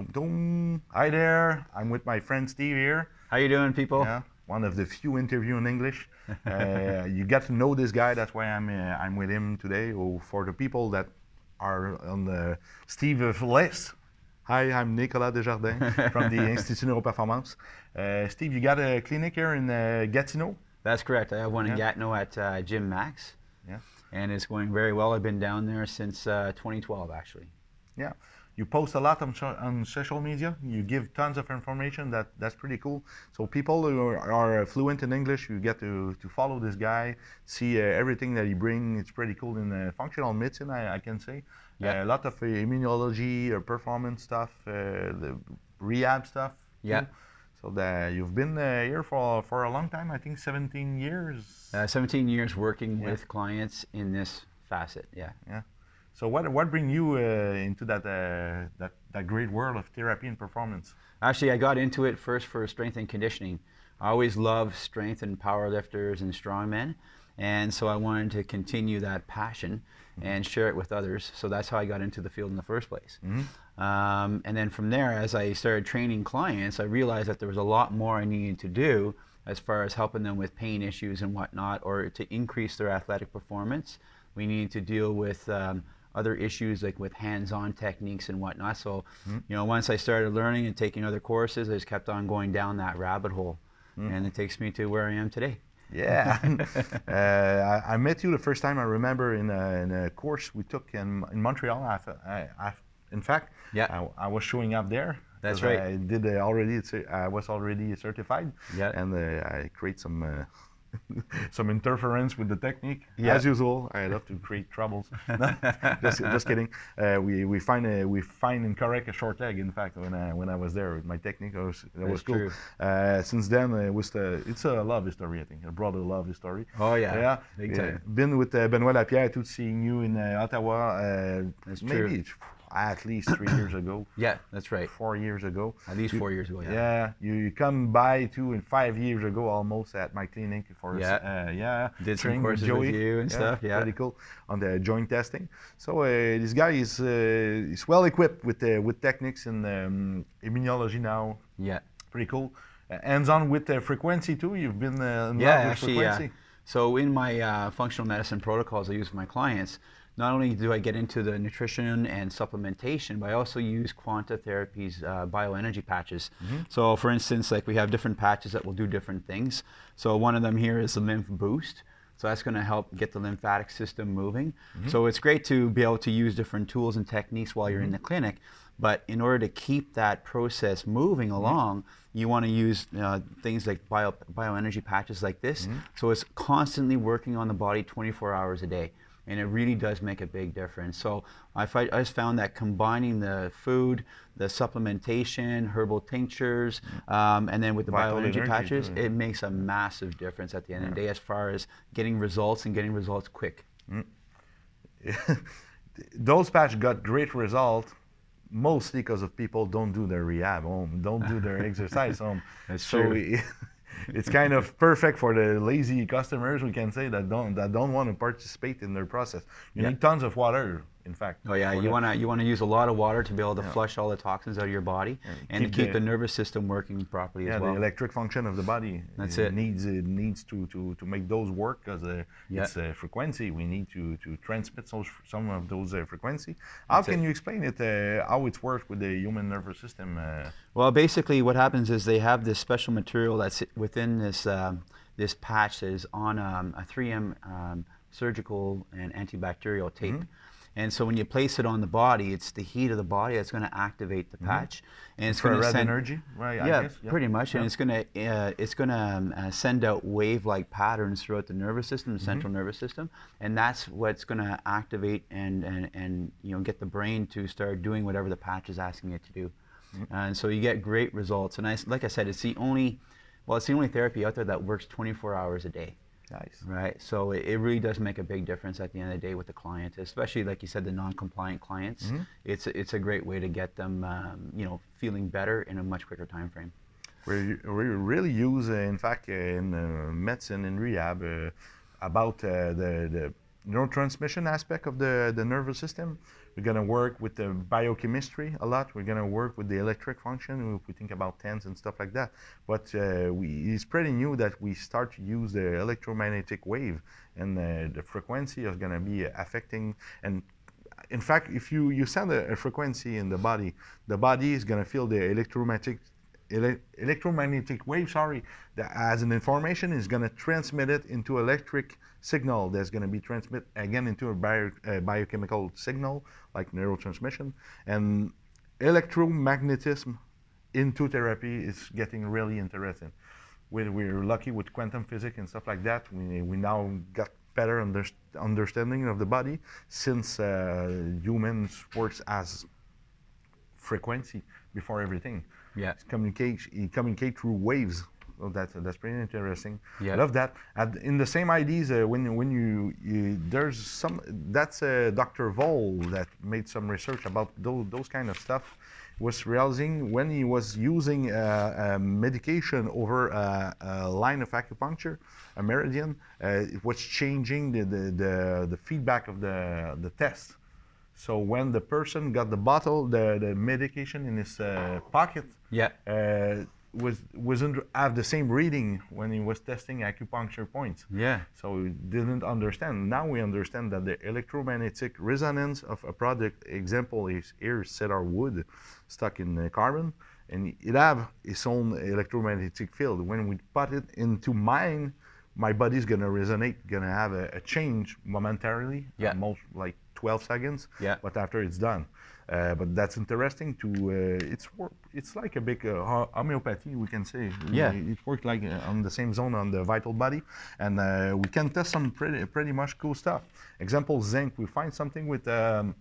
Hi there. I'm with my friend Steve here. How you doing, people? Yeah, one of the few interview in English. uh, you get to know this guy. That's why I'm uh, I'm with him today. Oh, for the people that are on the Steve list. Hi, I'm Nicolas Desjardins from the Institut Neuroperformance. Uh, Steve, you got a clinic here in uh, Gatineau? That's correct. I have one in Yeah. Gatineau at uh, Gym Max. Yeah. And it's going very well. I've been down there since uh, 2012, actually. Yeah. You post a lot on, on social media. You give tons of information. That that's pretty cool. So people who are, are fluent in English, you get to, to follow this guy, see uh, everything that he brings. It's pretty cool in uh, functional medicine, I, I can say. Yeah. Uh, a lot of uh, immunology, uh, performance stuff, uh, the rehab stuff. Yeah. too. So that you've been uh, here for for a long time. I think 17 years. Uh, 17 years working Yeah. with clients in this facet. Yeah. Yeah. So what what bring you uh, into that uh, that that great world of therapy and performance? Actually, I got into it first for strength and conditioning. I always loved strength and power lifters and strongmen. And so I wanted to continue that passion and share it with others. So that's how I got into the field in the first place. Mhm. Um, and then from there, as I started training clients, I realized that there was a lot more I needed to do as far as helping them with pain issues and whatnot, or to increase their athletic performance. We needed to deal with um, other issues like with hands-on techniques and whatnot. So, you know, once I started learning and taking other courses, I just kept on going down that rabbit hole, and it takes me to where I am today. Yeah, uh, I, I met you the first time I remember in a, in a course we took in, in Montreal. I, I, I, in fact, Yeah. I, I was showing up there. That's right. I did uh, already. I was already certified. Yeah. and uh, I create some uh, some interference with the technique. Yeah. As usual, I love to create troubles. just, just kidding. Uh, we we find a, we find incorrect a short leg. In fact, when I when I was there with my technique, it was, that was cool. Uh, since then, uh, it was the, it's a love story. I think a brother love story. Oh yeah, Yeah, big time. Been with uh, Benoit Lapierre too, seeing you in uh, Ottawa. Uh, That's true. maybe at least three years ago, Yeah, that's right. four years ago. At least four years ago. Yeah, Yeah. you, you come by two and five years ago almost at my clinic for Yeah. uh, yeah Did some courses with you and stuff, yeah. pretty cool on the joint testing. So uh, this guy is uh, is well equipped with uh, with techniques in um, immunology now. Yeah. Pretty cool. Uh, hands on with uh, frequency too. You've been uh, in Yeah, love with actually, yeah. frequency. So in my uh, functional medicine protocols I use with my clients, not only do I get into the nutrition and supplementation, but I also use Quanta Therapy's uh, bioenergy patches. Mm-hmm. So for instance, like we have different patches that will do different things. So one of them here is the lymph boost. So that's going to help get the lymphatic system moving. Mm-hmm. So it's great to be able to use different tools and techniques while you're in mm-hmm. the clinic. But in order to keep that process moving along, you want to use uh, things like bio, bioenergy patches like this. So it's constantly working on the body 24 hours a day. And it really does make a big difference. So I, I just found that combining the food, the supplementation, herbal tinctures, um, and then with the Vital bioenergy patches, too, it makes a massive difference at the end of the day as far as getting results and getting results quick. Those patch got great result. Mostly because of people don't do their rehab home, don't do their exercise home. That's so true. It's kind of perfect for the lazy customers we can say that don't that don't want to participate in their process. You Yeah. need tons of water, in fact. Oh yeah, you want to you want to use a lot of water to be able to flush all the toxins out of your body and keep to keep the- the, nervous system working properly yeah, as well. the electric function of the body. That's it it. needs it needs to to, to make those work because uh, Yeah. it's a frequency. We need to to transmit those some of those uh, frequency. How That's can it. you explain it? Uh, how it works with the human nervous system? Uh, Well, basically, what happens is they have this special material that's within this um, this patch that is on um, a 3M um, surgical and antibacterial tape. Mm-hmm. And so when you place it on the body, it's the heat of the body that's going to activate the patch, and it's Mm-hmm. going to send energy, right? I yeah, guess. pretty much, and it's gonna uh, it's gonna um, uh, send out wave-like patterns throughout the nervous system, the Mm-hmm. central nervous system, and that's what's gonna activate and, and and you know get the brain to start doing whatever the patch is asking it to do, Mm-hmm. and so you get great results. And I, like I said, it's the only well, it's the only therapy out there that works 24 hours a day. Nice. Right. So it, it really does make a big difference at the end of the day with the client, especially like you said, the non-compliant clients. Mm-hmm. It's a- it's a great way to get them, um, you know, feeling better in a much quicker time frame. We, we really use, uh, in fact, uh, in uh, medicine in rehab, uh, about uh, the, the neurotransmission aspect of the, the nervous system. We're going to work with the biochemistry a lot. We're going to work with the electric function if we think about TENS and stuff like that. But uh, we, it's pretty new that we start to use the electromagnetic wave, and uh, the frequency is going to be affecting. And in fact, if you, you send a, a frequency in the body, the body is going to feel the electromagnetic ele electromagnetic wave, sorry, that as an information is going to transmit it into electric signal that's going to be transmit again into a bio, uh, biochemical signal like neurotransmission. And electromagnetism into therapy is getting really interesting. We, we're lucky with quantum physics and stuff like that. We, we now got better under, understanding of the body since uh, humans works as frequency before everything. Yeah. Communicate, communicate through waves. So that's that's pretty interesting. Yeah. I love that. And in the same ideas, uh, when when you, you there's some that's uh, Dr. Voll that made some research about those those kind of stuff. Was realizing when he was using uh, medication over a, a, line of acupuncture, a meridian, uh, it was changing the, the, the, the feedback of the, the test. So when the person got the bottle, the, the medication in his uh, pocket, yeah, uh, was wasn't have the same reading when he was testing acupuncture points. Yeah. So we didn't understand. Now we understand that the electromagnetic resonance of a product, example is here cedar wood, stuck in carbon, and it have its own electromagnetic field. When we put it into mine, my body's gonna resonate, gonna have a, a change momentarily. Yeah. Most like 12 seconds. Yeah. But after it's done. Uh, but that's interesting to uh, it's work it's like a big uh, homeopathy we can say Yeah. it, it worked like uh, on the same zone on the vital body and uh, we can test some pretty pretty much cool stuff example zinc we find something with um,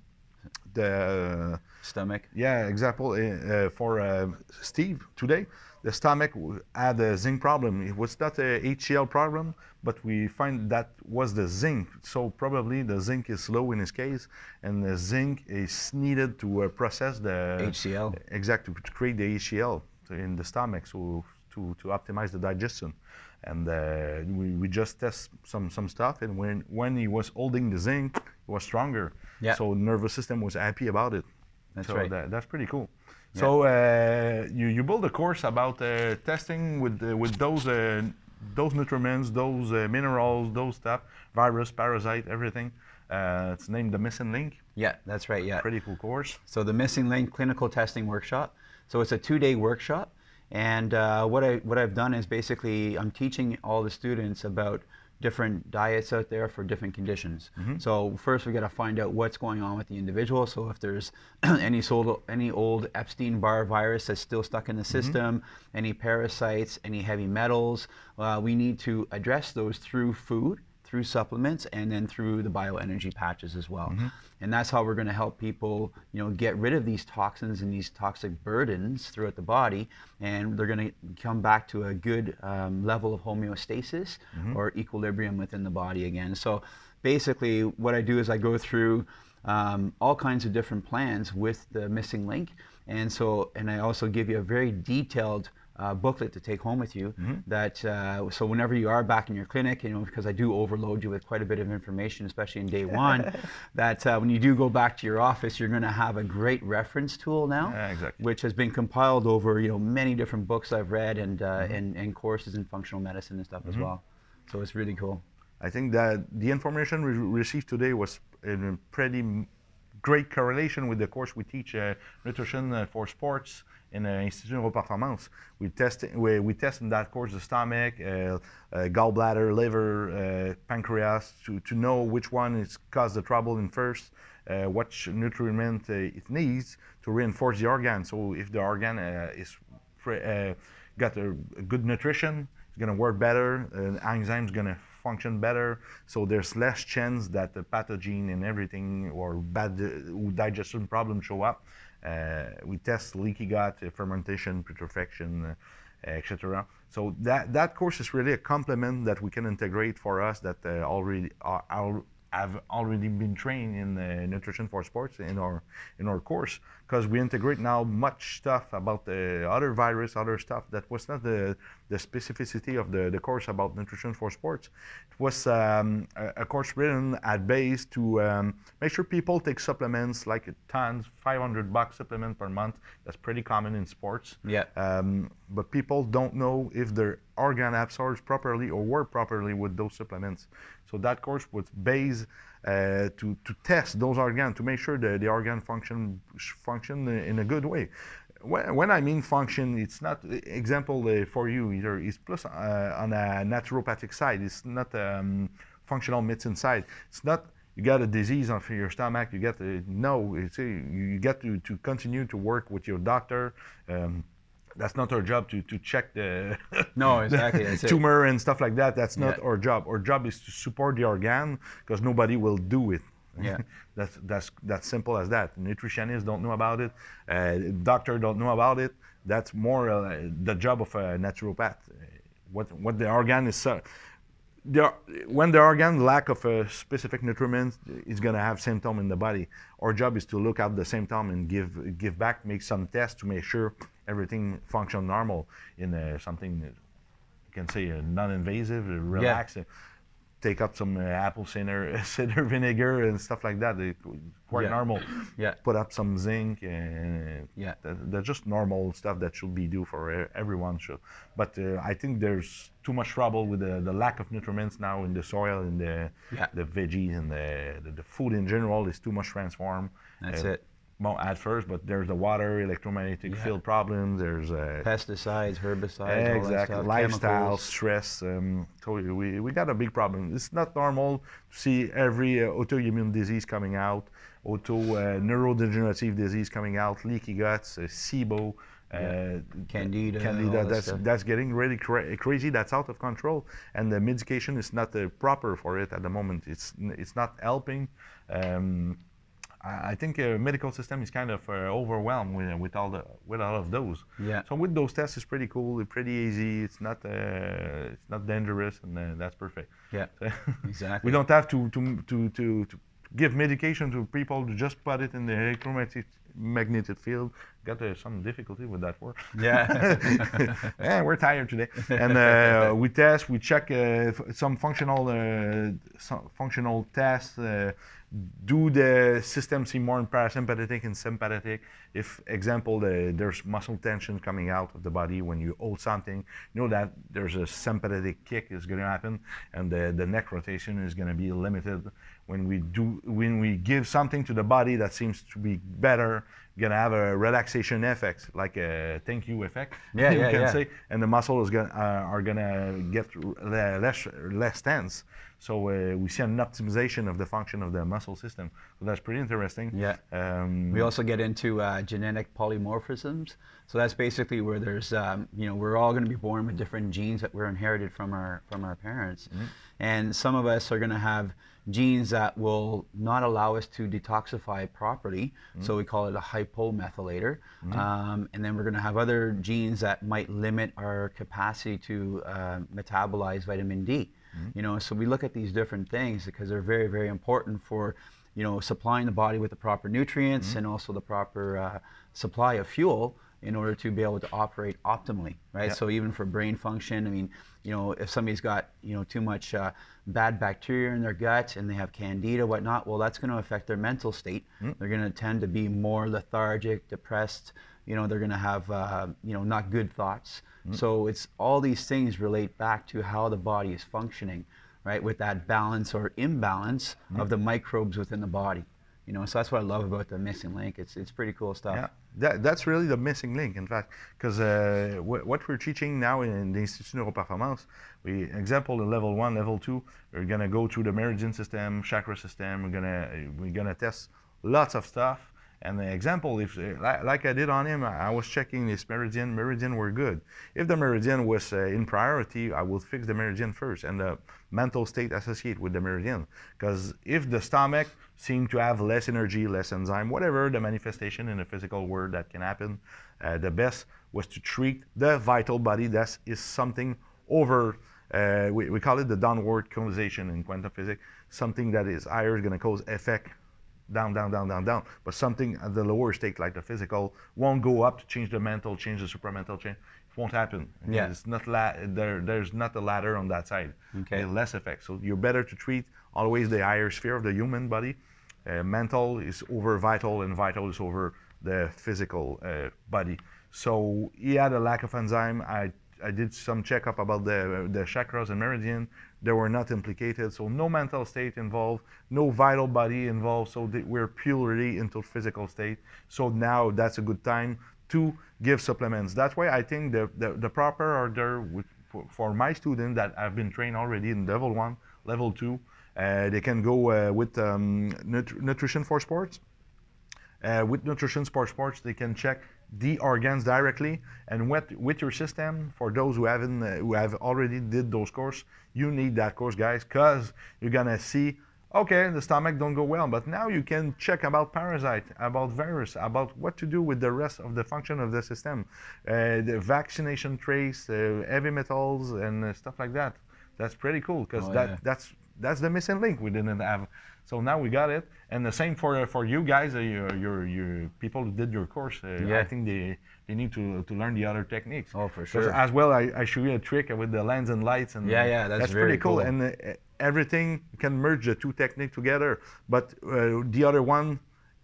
the Stomach. yeah example uh, for uh, Steve today the stomach had a zinc problem it was not a HCl problem but we find that was the zinc so probably the zinc is low in his case and the zinc is needed to uh, process the HCl. exactly to create the HCl in the stomach so to, to optimize the digestion and uh, we, we just test some some stuff and when when he was holding the zinc it was stronger Yeah. so nervous system was happy about it That's so right. that, that's pretty cool so uh, you, you build a course about uh, testing with uh, with those uh, those nutriments those uh, minerals those stuff virus parasite everything uh, it's named the missing link Yeah, that's right. Yeah. pretty cool course So the Missing Link Clinical Testing Workshop. So it's a two-day workshop, and uh, what I what I've done is basically I'm teaching all the students about different diets out there for different conditions. So first we got to find out what's going on with the individual. So if there's any old any old Epstein-Barr virus that's still stuck in the system, any parasites, any heavy metals, uh, we need to address those through food through supplements and then through the bioenergy patches as well. And that's how we're going to help people, you know, get rid of these toxins and these toxic burdens throughout the body, and they're going to come back to a good um, level of homeostasis or equilibrium within the body again. So basically, what I do is I go through um, all kinds of different plans with the missing link, and so and I also give you a very detailed uh, booklet to take home with you. That uh, so whenever you are back in your clinic, you know, because I do overload you with quite a bit of information, especially in day one, that uh, when you do go back to your office, you're going to have a great reference tool now, Yeah, exactly. which has been compiled over you know many different books I've read and uh, and, and courses in functional medicine and stuff as well. So it's really cool. I think that the information we received today was in a pretty great correlation with the course we teach uh, nutrition uh, for sports in uh, Institut of Performance. We test we, we test in that course the stomach, uh, uh, gallbladder, liver, uh, pancreas to, to know which one is caused the trouble in first, uh, what nutriment uh, it needs to reinforce the organ. So if the organ is got a, good nutrition, it's gonna work better. Uh, enzymes gonna function better. So there's less chance that the pathogen and everything or bad digestion problems show up. Uh, we test leaky gut, uh, fermentation, putrefaction, uh, etc. So that that course is really a complement that we can integrate for us that already are, are have already been trained in uh, nutrition for sports in our in our course because we integrate now much stuff about the other virus, other stuff that was not the the specificity of the, the course about nutrition for sports. It was um, a, a, course written at base to um, make sure people take supplements like tons, 500 bucks supplement per month. That's pretty common in sports. Yeah. Um, but people don't know if their organ absorbs properly or work properly with those supplements. So that course was based uh, to, to test those organs to make sure that the organ function function in a good way. When, when I mean function, it's not example uh, for you either. It's plus uh, on a naturopathic side. It's not um, functional medicine side. It's not you got a disease on your stomach. You get to no. It's, you get to, to continue to work with your doctor. Um, that's not our job to, to check the, no, exactly. the tumor and stuff like that. That's not yeah. our job. Our job is to support the organ because nobody will do it. Yeah. that's that's that's simple as that. Nutritionists don't know about it. Uh, doctor don't know about it. That's more uh, the job of a naturopath. What what the organ is. Uh, the, when the organ lack of a specific nutriment is going to have symptom in the body, our job is to look at the symptom and give give back, make some tests to make sure everything function normal in uh, something you can say uh, non-invasive, relaxing. Yeah take up some uh, apple cider, cider vinegar and stuff like that. They, quite yeah. normal. Yeah. Put up some zinc and yeah, they're just normal stuff that should be do for everyone. Should. But uh, I think there's too much trouble with the, the lack of nutrients now in the soil and the yeah. the veggies and the, the, the food in general is too much transformed. That's uh, it well, at first, but there's the water, electromagnetic yeah. field problems. There's uh, pesticides, herbicides, exactly. Stuff, lifestyle, chemicals. stress. Um, so we we got a big problem. It's not normal to see every uh, autoimmune disease coming out, auto uh, neurodegenerative disease coming out, leaky guts, uh, SIBO. Yeah. Candida, Candida. That's that that's getting really cra- crazy. That's out of control, and the medication is not uh, proper for it at the moment. It's it's not helping. Um, I think uh, medical system is kind of uh, overwhelmed with, with all the with all of those. Yeah. So with those tests, it's pretty cool. It's pretty easy. It's not uh, it's not dangerous, and uh, that's perfect. Yeah. So exactly. we don't have to to, to to to give medication to people to just put it in the electromagnetic magnetic field. Got uh, some difficulty with that word. Yeah. yeah, we're tired today. And uh, we test, we check uh, some functional uh, some functional tests do the system seem more parasympathetic and sympathetic? If, example, the, there's muscle tension coming out of the body when you hold something, you know that there's a sympathetic kick is going to happen, and the, the neck rotation is going to be limited. When we do, when we give something to the body that seems to be better, going to have a relaxation effect, like a thank you effect. Yeah, you yeah, can yeah. say, and the muscles uh, are going to get less less tense. So uh, we see an optimization of the function of the muscle system. So that's pretty interesting. Yeah. Um, we also get into uh, genetic polymorphisms. So that's basically where there's, um, you know, we're all going to be born with different genes that we're inherited from our from our parents, mm-hmm. and some of us are going to have genes that will not allow us to detoxify properly. Mm-hmm. So we call it a hypomethylator. Mm-hmm. Um, and then we're going to have other genes that might limit our capacity to uh, metabolize vitamin D. Mm-hmm. You know, so we look at these different things because they're very, very important for, you know, supplying the body with the proper nutrients mm-hmm. and also the proper uh, supply of fuel in order to be able to operate optimally, right? So even for brain function, I mean, you know, if somebody's got you know too much uh, bad bacteria in their gut and they have candida, whatnot, well, that's going to affect their mental state. Mm. They're going to tend to be more lethargic, depressed. You know, they're going to have uh, you know not good thoughts. Mm. So it's all these things relate back to how the body is functioning, right? With that balance or imbalance mm. of the microbes within the body. You know, so that's what I love about the missing link. It's it's pretty cool stuff. Yeah, that, that's really the missing link, in fact, because uh, what we're teaching now in the Institut Neuroperformance, we example in level one, level two, we're gonna go through the meridian system, chakra system. We're gonna we're gonna test lots of stuff and the example, if like I did on him, I was checking this meridian. Meridian were good. If the meridian was uh, in priority, I would fix the meridian first and the mental state associated with the meridian. Because if the stomach seemed to have less energy, less enzyme, whatever the manifestation in the physical world that can happen, uh, the best was to treat the vital body that is something over uh, we, we call it the downward conversation in quantum physics. Something that is higher is going to cause effect down, down, down, down, down. But something at the lower state, like the physical, won't go up to change the mental, change the supramental change. It won't happen. Yeah. It's not la- there. There's not a ladder on that side. Okay. Less effect. So you're better to treat always the higher sphere of the human body. Uh, mental is over vital, and vital is over the physical uh, body. So he had a lack of enzyme. I I did some checkup about the the chakras and meridian. They were not implicated, so no mental state involved, no vital body involved. So we're purely into physical state. So now that's a good time to give supplements. That's why I think the the, the proper order with, for, for my students that have been trained already in level one, level two, uh, they can go uh, with um, nut- nutrition for sports. Uh, with nutrition sports sports they can check the organs directly and with with your system for those who haven't uh, who have already did those course you need that course guys because you're gonna see okay the stomach don't go well but now you can check about parasite about virus about what to do with the rest of the function of the system uh, the vaccination trace uh, heavy metals and uh, stuff like that that's pretty cool because Oh, that yeah. that's that's the missing link we didn't have. So now we got it, and the same for for you guys, uh, your your your people who did your course. Uh, I think they they need to to learn the other techniques. Oh, for sure. As well, I, I show you a trick with the lens and lights, and Yeah, yeah, that's pretty very cool. cool. And uh, everything can merge the two techniques together. But uh, the other one,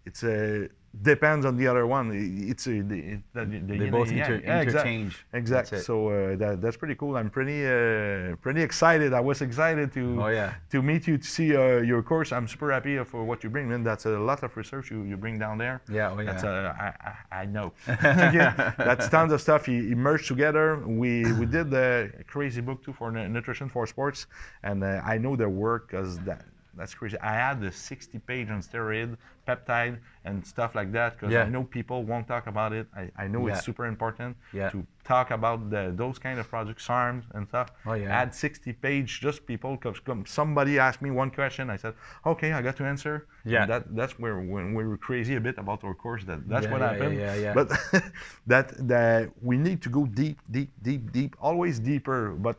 it's uh, depends on the other one. It's uh, the, it- the, the They both inter- Yeah, interchange. Exact. That's it. So uh, that, that's pretty cool. I'm pretty uh, pretty excited. I was excited to Oh, yeah. to meet you to see uh, your course. I'm super happy for what you bring. Man, that's a lot of research you, you bring down there. Yeah, oh, That's yeah. uh, I, I, I know. Okay, That's tons of stuff. You, you merged together. We we did the crazy book too for nutrition for sports, and uh, I know the work because that. That's crazy. I had the 60 page on steroid, peptide, and stuff like that because Yeah. I know people won't talk about it. I, I know Yeah. it's super important Yeah. to talk about the, those kind of projects, SARMs and stuff. Oh, yeah. I had 60 page just people because somebody asked me one question. I said, okay, I got to answer. Yeah. And that that's where when we were crazy a bit about our course. That that's what happened. yeah, yeah. But that that we need to go deep, deep, deep, deep. Always deeper, but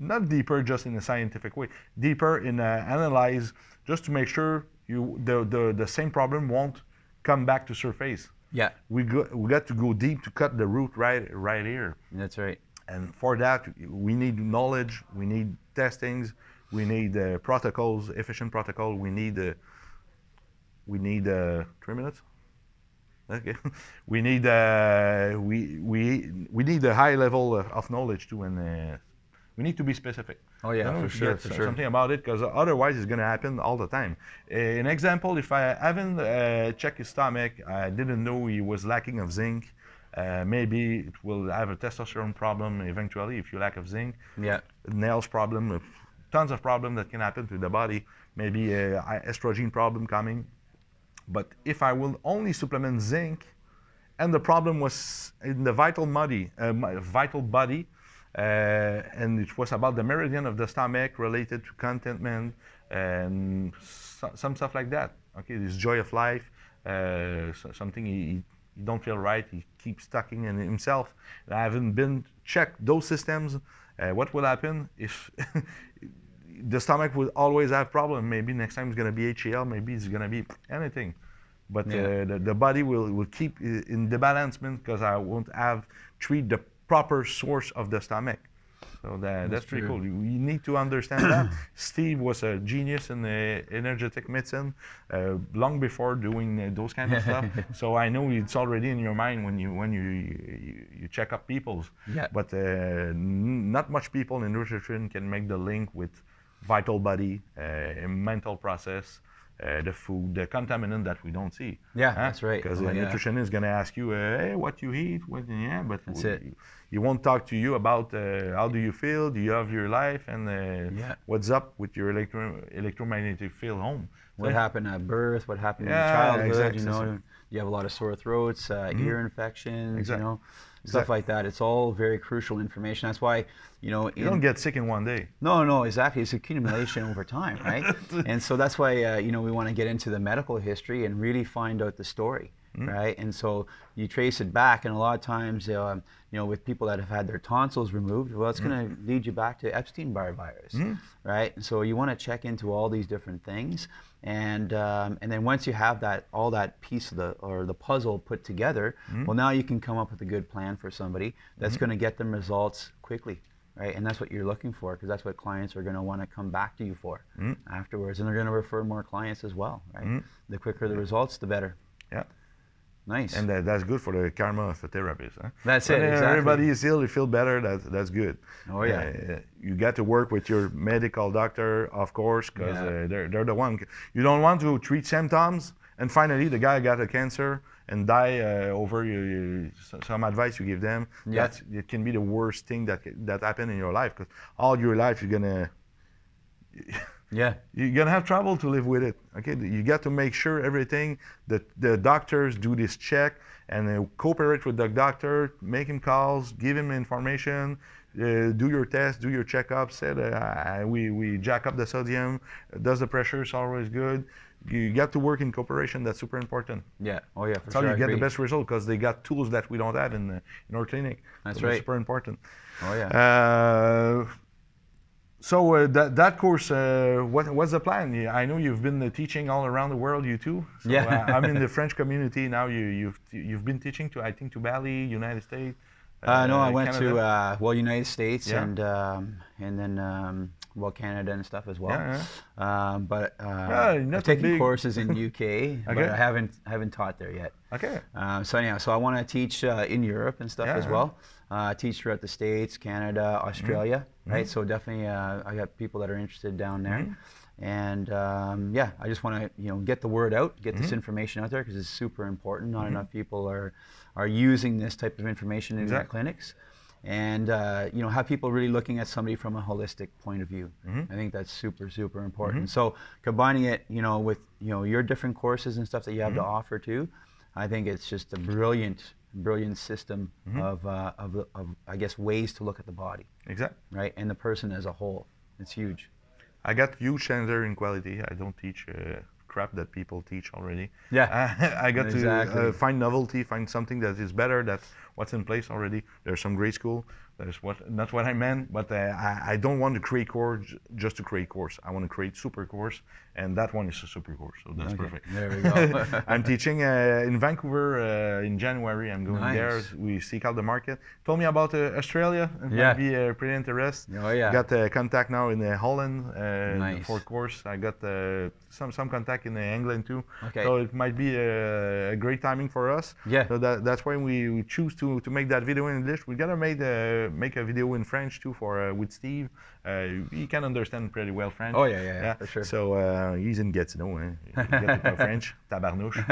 not deeper just in a scientific way. Deeper in uh, analyze just to make sure you the, the the same problem won't come back to surface. Yeah, We got we got to go deep to cut the root right right here. that's right. And for that, we need knowledge, we need testings, we need uh, protocols, efficient protocol. We need uh, we need uh, three minutes. Okay, we need uh, we we we need a high level of, of knowledge too, and uh, we need to be specific. Oh, yeah, for sure, for sure. Something about it, because otherwise it's gonna happen all the time. Uh, an example: if I haven't uh, checked his stomach, I didn't know he was lacking of zinc. Uh, maybe it will have a testosterone problem eventually if you lack of zinc Yeah, nails problem, tons of problem that can happen to the body. Maybe a estrogen problem coming. But if I will only supplement zinc, and the problem was in the vital body, uh, vital body, and it was about the meridian of the stomach related to contentment and so, some stuff like that. Okay, this joy of life, uh, so- something he, he don't feel right. He keeps stucking in himself. I haven't been checked those systems. Uh, what will happen if the stomach will always have problem? Maybe next time it's gonna be HCl. Maybe it's gonna be anything. But Yeah. uh, the, the body will, will keep in the balancement because I won't have treat the proper source of the stomach. So that, that's, pretty true. cool. You, you need to understand that. Steve was a genius in uh, energetic medicine uh, long before doing uh, those kind of stuff. So I know it's already in your mind when you when you you, you check up people's. Yeah. But uh, n- not much people in nutrition can make the link with vital body, uh, mental process, uh, the food, the contaminant that we don't see. Yeah, that's right. Because Oh, the yeah. nutritionist is going to ask you, uh, hey, what you eat, what, yeah, but That's w- it. You, you won't talk to you about uh, how do you feel, do you have your life, and uh, Yeah. what's up with your electro- electromagnetic field home. What So- happened at birth? What happened in Yeah, your childhood? exactly. You know, you have a lot of sore throats, uh, ear infections. Exact- You know, stuff like that. It's all very crucial information. That's why, you know, You in- don't get sick in one day. No, no, exactly. It's accumulation over time, right? and so that's why uh, you know we want to get into the medical history and really find out the story. right? And so you trace it back, and a lot of times, um, you know, with people that have had their tonsils removed, well, it's going to lead you back to Epstein-Barr virus, right? And so you want to check into all these different things, and um, and then once you have that all that piece of the or the puzzle put together, well, now you can come up with a good plan for somebody that's going to get them results quickly right? And that's what you're looking for because that's what clients are going to want to come back to you for Mm. afterwards, and they're going to refer more clients as well, right? The quicker the results, the better. Yeah. Nice. And that, that's good for the karma of the therapist. Huh? That's it, exactly. Everybody is ill, you feel better. That's that's good. Oh, yeah. Uh, you got to work with your medical doctor, of course, because Yeah. uh, they're they're the one. You don't want to treat symptoms, and finally the guy got a cancer and die uh, over you, you, some advice you give them. Yeah. That's it can be the worst thing that that happened in your life because all your life you're gonna yeah. you're gonna have trouble to live with it. Okay, you got to make sure everything that the doctors do this check and cooperate with the doctor, make him calls, give him information, uh, do your test, do your checkup. Said uh, we we jack up the sodium, does the pressure? It's always good. You got to work in cooperation. That's super important. Yeah. Oh yeah. For That's how you I get the best result because they got tools that we don't have in uh, in our clinic. That's So right. super important. Oh yeah. Uh, so uh, that that course, uh, what what's the plan? I know you've been uh, teaching all around the world. You too. So, Yeah. uh, I'm in the French community now. You you've you've been teaching to I think to Bali, United States. Uh, no, I went Canada. to uh, well United States Yeah. and um, and then um, well Canada and stuff as well. Yeah, Um, but uh, Yeah, I've taken big- courses in UK, but I haven't haven't taught there yet. Okay. Um, so anyhow, so I want to teach uh, in Europe and stuff Yeah, as yeah. well. Uh, teach throughout the states, Canada, Australia, Mm-hmm. right? So definitely, uh, I got people that are interested down there, Mm-hmm. and um, yeah, I just want to you know get the word out, get Mm-hmm. this information out there because it's super important. Not enough people are are using this type of information in their clinics, and uh, you know have people really looking at somebody from a holistic point of view. Mm-hmm. I think that's super super important. So combining it, you know, with you know your different courses and stuff that you have Mm-hmm. to offer too, I think it's just a brilliant brilliant system Mm-hmm. of, uh, of of I guess ways to look at the body, Exactly. right, and the person as a whole. It's huge. I got huge standard in quality. I don't teach uh, crap that people teach already. Yeah. I, got to uh, find novelty, find something that is better. That's what's in place already. There's some great school. There's what not what I meant, but uh, I, I don't want to create course just to create course. I want to create super course, and that one is a super course. So that's Okay, perfect. there we go. I'm teaching uh, in Vancouver uh, in January. I'm going there. We seek out the market. Told me about uh, Australia. It Yeah. might be uh, pretty interesting. Oh, yeah. Got uh, contact now in uh, Holland uh, Nice. for course. I got uh, some some contact in uh, England too. Okay. So it might be a, a great timing for us. Yeah. So that, that's why we, we choose to, to make that video in English. We gotta make the make a video in French too for uh, with Steve. Uh, he can understand pretty well French. Oh, yeah, yeah, yeah, for sure. So uh, he's in Gatineau. Hein. You get to talk French, tabarnouche.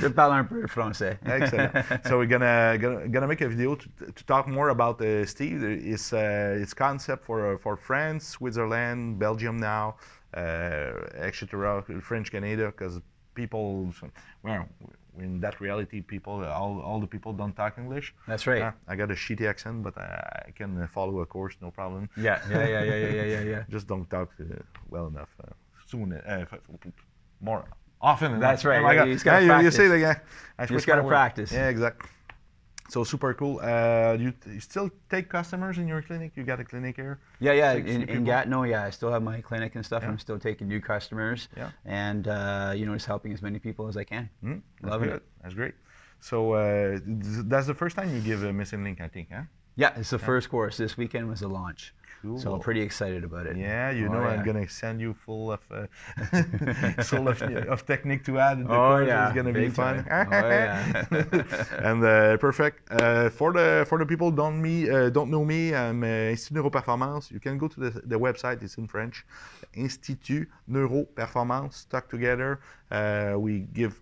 Je parle un peu français. Excellent. so we're gonna, gonna gonna make a video to, to talk more about uh, Steve, his uh, his concept for uh, for France, Switzerland, Belgium now, uh, etc. French Canada, because people, well, in that reality, people all, all the people don't talk English. That's right. Yeah, I got a shitty accent, but I, I can uh, follow a course, no problem. Yeah, yeah, yeah, yeah, yeah, yeah, yeah, yeah. Just don't talk uh, well enough. Uh, soon, uh, more often. That's right, Oh yeah, God. you just gotta Yeah, you, say practice. it again. I You just gotta practice. Yeah, exactly. So super cool. Uh, you, you still take customers in your clinic? You got a clinic here? Yeah, yeah. 60 In, in? Gatineau, yeah, I still have my clinic and stuff. Yeah. I'm still taking new customers. Yeah. And uh, you know, just helping as many people as I can. That's Loving good. it. That's great. So uh, that's the first time you give a missing link, I think, huh? Yeah, it's the first course. This weekend was the launch. So I'm pretty excited about it. Yeah, you Oh, know I'm gonna send you full of uh, full of, of technique to add. The Oh, course yeah, is gonna be big fun. Oh, yeah. and uh, perfect. Uh, for the for the people don't me uh, don't know me, I'm uh, Institut Neuroperformance. You can go to the, the website. It's in French. Institut Neuroperformance. Stuck together. Uh, we give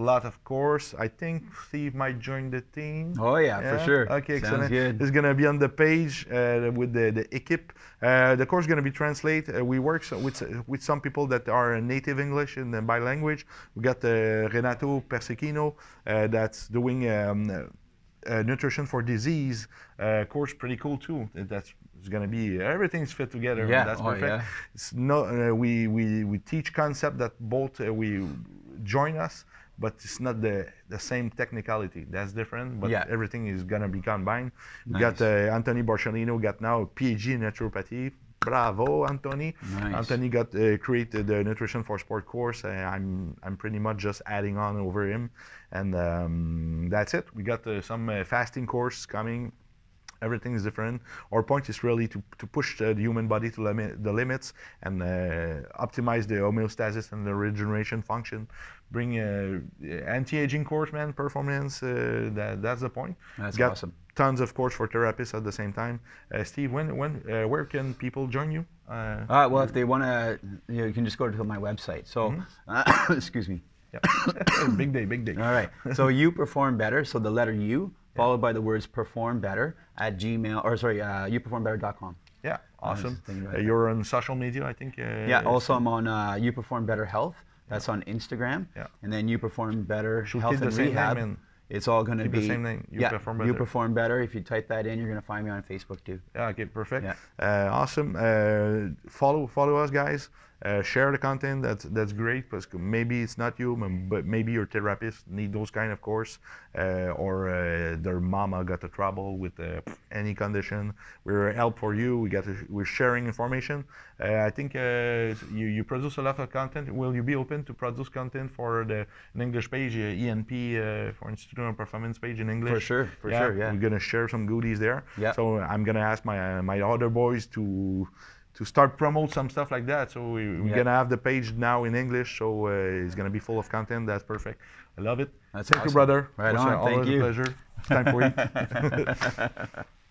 lot of course. I think Steve might join the team. Oh yeah, for sure. Okay, Sounds excellent. good. It's gonna be on the page uh, with the the equipe. Uh, the course is gonna be translated. Uh, we work so with with some people that are native English and then bilinguage. We got uh, Renato Persechino uh, that's doing. Um, uh, nutrition for disease uh, course pretty cool too that's it's gonna be everything's fit together Yeah, that's oh, perfect yeah. it's no uh, we, we we teach concept that both uh, we join us but it's not the the same technicality. That's different, but Yeah. everything is gonna be combined. We Nice. got uh, Anthony Borcellino got now a PhD in naturopathy. Bravo, Anthony. Nice. Anthony got uh, created the nutrition for sport course. Uh, I'm I'm pretty much just adding on over him, and um, that's it. We got uh, some uh, fasting course coming. Everything is different. Our point is really to, to push the human body to limit the limits and uh, optimize the homeostasis and the regeneration function. Bring uh, anti-aging course, man, performance. Uh, that, that's the point. That's got awesome. Tons of course for therapists at the same time. Uh, Steve, when when uh, where can people join you? Uh, Uh, well, if they want to, you, know, you can just go to my website. So, Mm-hmm. uh, excuse me. yeah. big day, big day. All right. So you perform better. So the letter U followed by the words perform better at Gmail or sorry, uh, youperformbetter.com. Yeah, awesome. Uh, you're on social media, I think. Uh, Yeah. Also, I'm on uh, You Perform Better Health. That's on Instagram. Yeah. And then You Perform Better Should Health and Rehab. and it's all going to be the same name, You yeah, Perform You Better. Perform Better. If you type that in, you're going to find me on Facebook too. Yeah, okay, perfect. Yeah. Uh, awesome. Uh, follow follow us, guys. Uh, share the content. That's that's great because maybe it's not you, but maybe your therapist need those kind of course, uh, or uh, their mama got a trouble with uh, any condition. We're help for you. We got to, we're sharing information. Uh, I think uh, you you produce a lot of content. Will you be open to produce content for the an English page, uh, ENP uh, for Institut Neuroperformance page in English? For sure, for sure, yeah. We're gonna share some goodies there. Yeah. So I'm gonna ask my uh, my other boys to to start promote some stuff like that. So we, we're Yeah. gonna have the page now in English. So uh, it's gonna be full of content. That's perfect. I love it. That's Thank you, brother. Right on. Thank you. pleasure. It's time for eat.